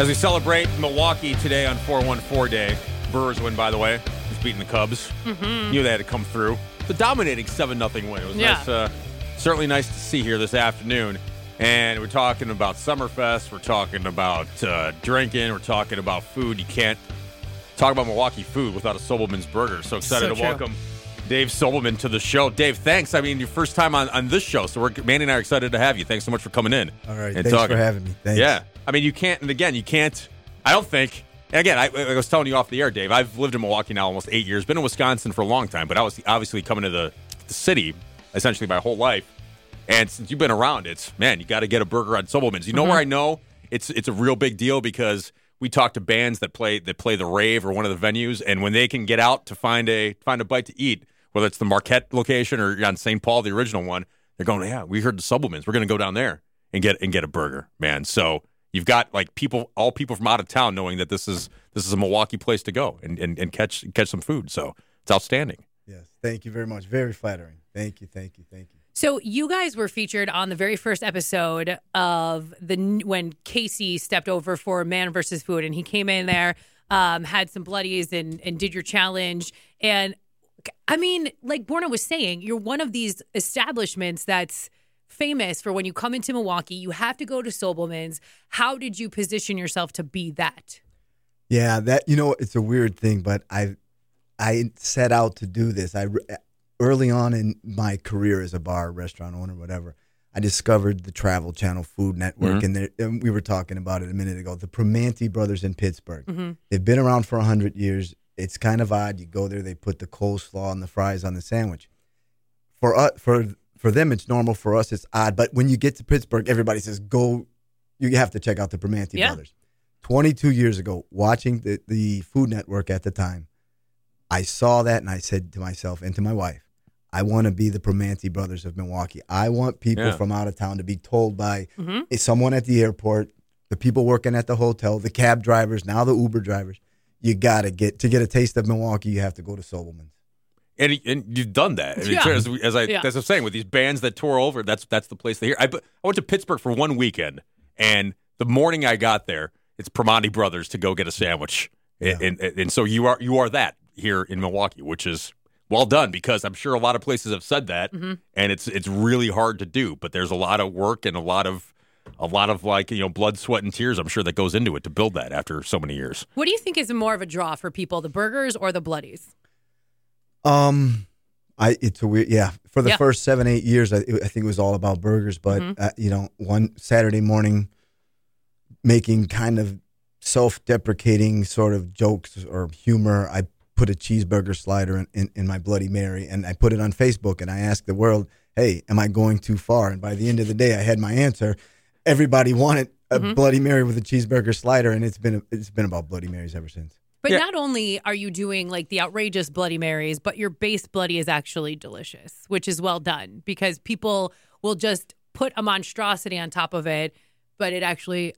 As we celebrate Milwaukee today on 414 Day, Brewers win, by the way. Just beating the Cubs. Mm-hmm. Knew they had to come through. The dominating 7 0 win. It was Yeah. nice, uh, certainly nice to see here this afternoon. And we're talking about Summerfest. We're talking about uh, drinking. We're talking about food. You can't talk about Milwaukee food without a Sobelman's Burger. So excited So to true. welcome Dave Sobelman to the show. Dave, thanks. I mean, your first time on, on this show. So we're, Manny and I are excited to have you. Thanks so much for coming in. All right. and Thanks talking. for having me. Thanks. Yeah. I mean, you can't, and again, you can't, I don't think, and again, I, I was telling you off the air, Dave, I've lived in Milwaukee now almost eight years, been in Wisconsin for a long time, but I was obviously coming to the, the city essentially my whole life. And since you've been around, it's, man, you got to get a burger on Sobelman's. You know where mm-hmm. I know it's it's a real big deal because we talk to bands that play that play the rave or one of the venues, and when they can get out to find a find a bite to eat, whether it's the Marquette location or on St. Paul, the original one, they're going, yeah, we heard the Sobelman's. We're going to go down there and get and get a burger, man. So you've got like people, all people from out of town, knowing that this is this is a Milwaukee place to go and and, and catch catch some food. So it's outstanding. Yes. Thank you very much. Very flattering. Thank you. Thank you. Thank you. So you guys were featured on the very first episode of the when Casey stepped over for Man versus Food, and he came in there, um, had some bloodies, and and did your challenge. And I mean, like Borna was saying, you're one of these establishments that's famous for when you come into Milwaukee, you have to go to Sobelman's. How did you position yourself to be that? Yeah, that you know, it's a weird thing, but I, I set out to do this. I early on in my career as a bar, restaurant owner, whatever. I discovered the Travel Channel Food Network, mm-hmm. and, there- and we were talking about it a minute ago. The Primanti brothers in Pittsburgh. Mm-hmm. They've been around for hundred years. It's kind of odd. You go there, they put the coleslaw and the fries on the sandwich. For us, for for them, it's normal. For us, it's odd. But when you get to Pittsburgh, everybody says, "Go." You have to check out the Primanti Yeah. brothers. 22 years ago, watching the, the Food Network at the time, I saw that and I said to myself and to my wife, I want to be the Primanti brothers of Milwaukee. I want people Yeah. from out of town to be told by mm-hmm. someone at the airport, the people working at the hotel, the cab drivers, now the Uber drivers. You got to get to get a taste of Milwaukee. You have to go to Sobelman's. And, and you've done that. I mean, Yeah. as, as I Yeah. as I'm saying, with these bands that tour over, that's that's the place they hear. I, I went to Pittsburgh for one weekend, and the morning I got there, it's Primanti Brothers to go get a sandwich, and, and and so you are you are that here in Milwaukee, which is well done because I'm sure a lot of places have said that, Mm-hmm. and it's it's really hard to do. But there's a lot of work and a lot of a lot of like you know blood, sweat, and tears. I'm sure that goes into it to build that after so many years. What do you think is more of a draw for people, the burgers or the bloodies? Um, I it's a weird yeah. For the Yeah. first seven eight years, I, I think it was all about burgers. But Mm-hmm. uh, you know, one Saturday morning, making kind of self deprecating sort of jokes or humor, I put a cheeseburger slider in, in, in my Bloody Mary, and I put it on Facebook, and I asked the world, "Hey, am I going too far?" And by the end of the day, I had my answer. Everybody wanted a Mm-hmm. Bloody Mary with a cheeseburger slider, and it's been it's been about Bloody Marys ever since. But Yeah. not only are you doing like the outrageous Bloody Marys, but your base Bloody is actually delicious, which is well done because people will just put a monstrosity on top of it, but it actually,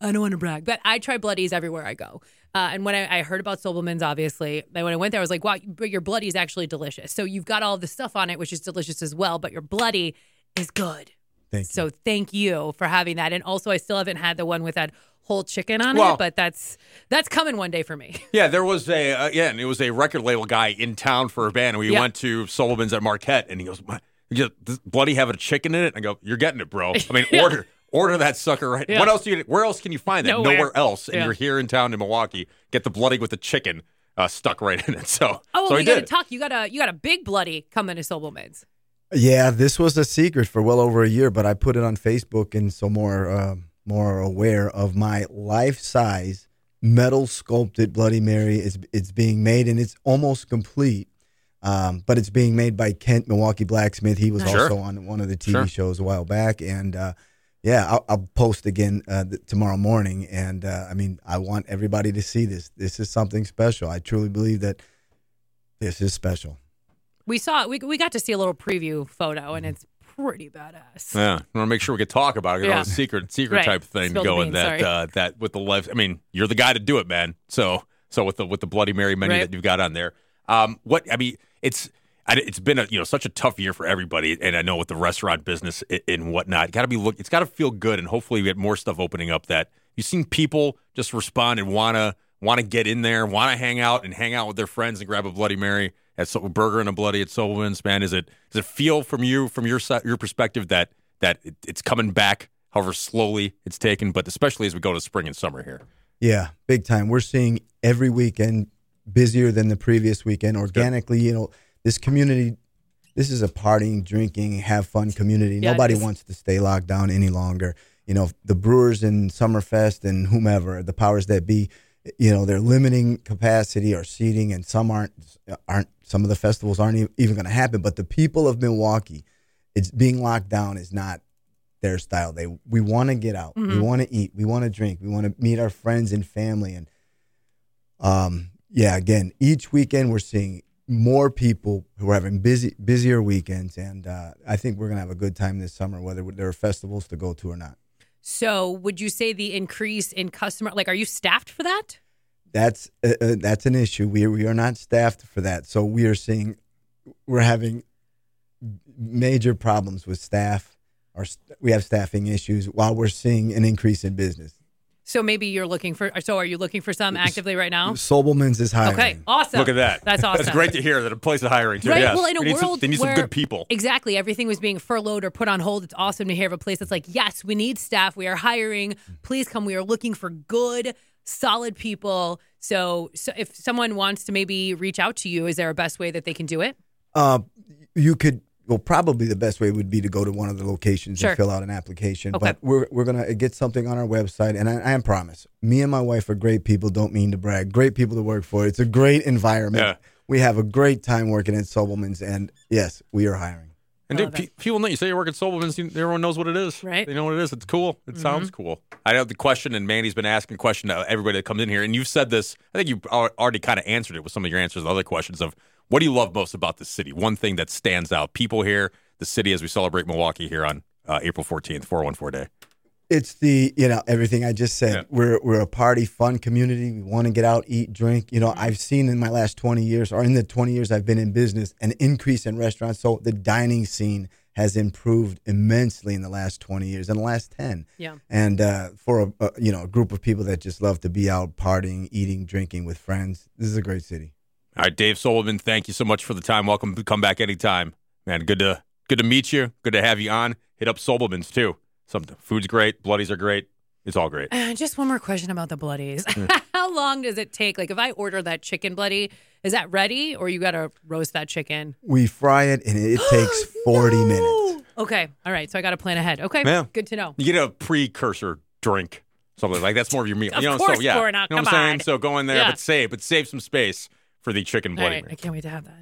I don't want to brag, but I try Bloodies everywhere I go. Uh, and when I, I heard about Sobelman's, obviously, when I went there, I was like, wow, but your Bloody is actually delicious. So you've got all the stuff on it, which is delicious as well, but your Bloody is good. Thank you. So thank you for having that. And also, I still haven't had the one with that whole chicken on Well- it, but that's that's coming one day for me. Yeah, there was a uh, yeah, and it was a record label guy in town for a band. And we Yeah. went to Sobelman's at Marquette, and he goes, "My- just, "Bloody have a chicken in it?" And I go, "You're getting it, bro. I mean, Yeah. order order that sucker right. Yeah. What else do you? Where else can you find that? Nowhere. else. And Yeah. you're here in town in Milwaukee. Get the Bloody with the chicken uh, stuck right in it. So Oh, so we gotta talk. You got a you got a big bloody coming to Sobelman's. Yeah, this was a secret for well over a year, but I put it on Facebook, and so more uh, more aware of my life size metal sculpted Bloody Mary. It's it's being made, and it's almost complete. Um, but it's being made by Kent Milwaukee Blacksmith. He was also on one of the TV Sure. shows a while back, and uh, yeah, I'll, I'll post again uh, th- tomorrow morning. And uh, I mean, I want everybody to see this. This is something special. I truly believe that this is special. We saw we we got to see a little preview photo, and it's pretty badass. Yeah, I want to make sure we could talk about it. Yeah. that was a secret, secret Right. type thing Spill the going beans, that uh, that with the life. I mean, you're the guy to do it, man. So so with the with the Bloody Mary menu Right. that you've got on there, um, what I mean, it's it's been a you know such a tough year for everybody, and I know with the restaurant business and whatnot, got to be look. It's got to feel good, and hopefully we get more stuff opening up that You've seen people just respond and wanna want to get in there, want to hang out and hang out with their friends and grab a Bloody Mary at so, burger and a bloody at Sobelman's. Man, is it does it feel from you from your your perspective that that it, it's coming back? However slowly it's taken, but especially as we go to spring and summer here. Yeah, big time. We're seeing every weekend busier than the previous weekend. Organically, you know, this community, this is a partying, drinking, have fun community. Yeah, Nobody wants to stay locked down any longer. You know, the Brewers and Summerfest and whomever, the powers that be, you know, they're limiting capacity or seating, and some aren't. Aren't some of the festivals aren't even going to happen? But the people of Milwaukee, it's being locked down is not their style. They we want to get out, we want to eat, we want to drink, we want to meet our friends and family, and um, yeah. Again, each weekend we're seeing more people who are having busy busier weekends, and uh, I think we're gonna have a good time this summer, whether there are festivals to go to or not. So, would you say the increase in customer, like, are you staffed for that? That's uh, uh, that's an issue. We we are not staffed for that, so we are seeing we're having major problems with staff. St- we have staffing issues while we're seeing an increase in business. So maybe you're looking for. So, are you looking for some actively right now? Sobelman's is hiring. Okay, awesome. Look at that. That's awesome. That's great to hear that a place is hiring too. Right. Yes. Well, in a We need some- world they need where some good people. exactly everything was being furloughed or put on hold, it's awesome to hear of a place that's like, yes, we need staff. We are hiring. Please come. We are looking for good, solid people. So, so if someone wants to maybe reach out to you, is there a best way that they can do it? Uh, you could. Well, probably the best way would be to go to one of the locations Sure. and fill out an application. Okay. But we're we're gonna get something on our website, and I, I promise, me and my wife are great people. Don't mean to brag. Great people to work for. It's a great environment. Yeah. We have a great time working at Sobelman's, and yes, we are hiring. And dude, pe- people know you say you work at Sobelman's. you- Everyone knows what it is, Right. Mm-hmm. They know what it is. It's cool. It sounds cool. I have the question, and Mandy's been asking a question to everybody that comes in here. And you've said this. I think you already kind of answered it with some of your answers. to Other questions of what do you love most about the city? One thing that stands out. People here, the city, as we celebrate Milwaukee here on uh, April fourteenth, four one four day. It's the you know everything I just said. Yeah. We're we're a party, fun community. We want to get out, eat, drink. You know, I've seen in my last twenty years, or in the twenty years I've been in business, an increase in restaurants. So the dining scene has improved immensely in the last twenty years, in the last ten. Yeah. And uh, for a, a you know a group of people that just love to be out partying, eating, drinking with friends, this is a great city. All right, Dave Sobelman, thank you so much for the time. Welcome. To come back anytime, man. Good to good to meet you. Good to have you on. Hit up Sobelman's too. Some food's great. Bloodies are great. It's all great. Uh, just one more question about the bloodies. How long does it take? Like, if I order that chicken bloody, is that ready, or you got to roast that chicken? We fry it, and it takes forty minutes. Okay, all right. So I got to plan ahead. Okay, Yeah. good to know. You get a precursor drink, something like that's more of your meal. Of you know, course, so yeah, Corna, you know what come I'm saying. So go in there, Yeah. but save, but save some space for the chicken bloody. right. I can't wait to have that.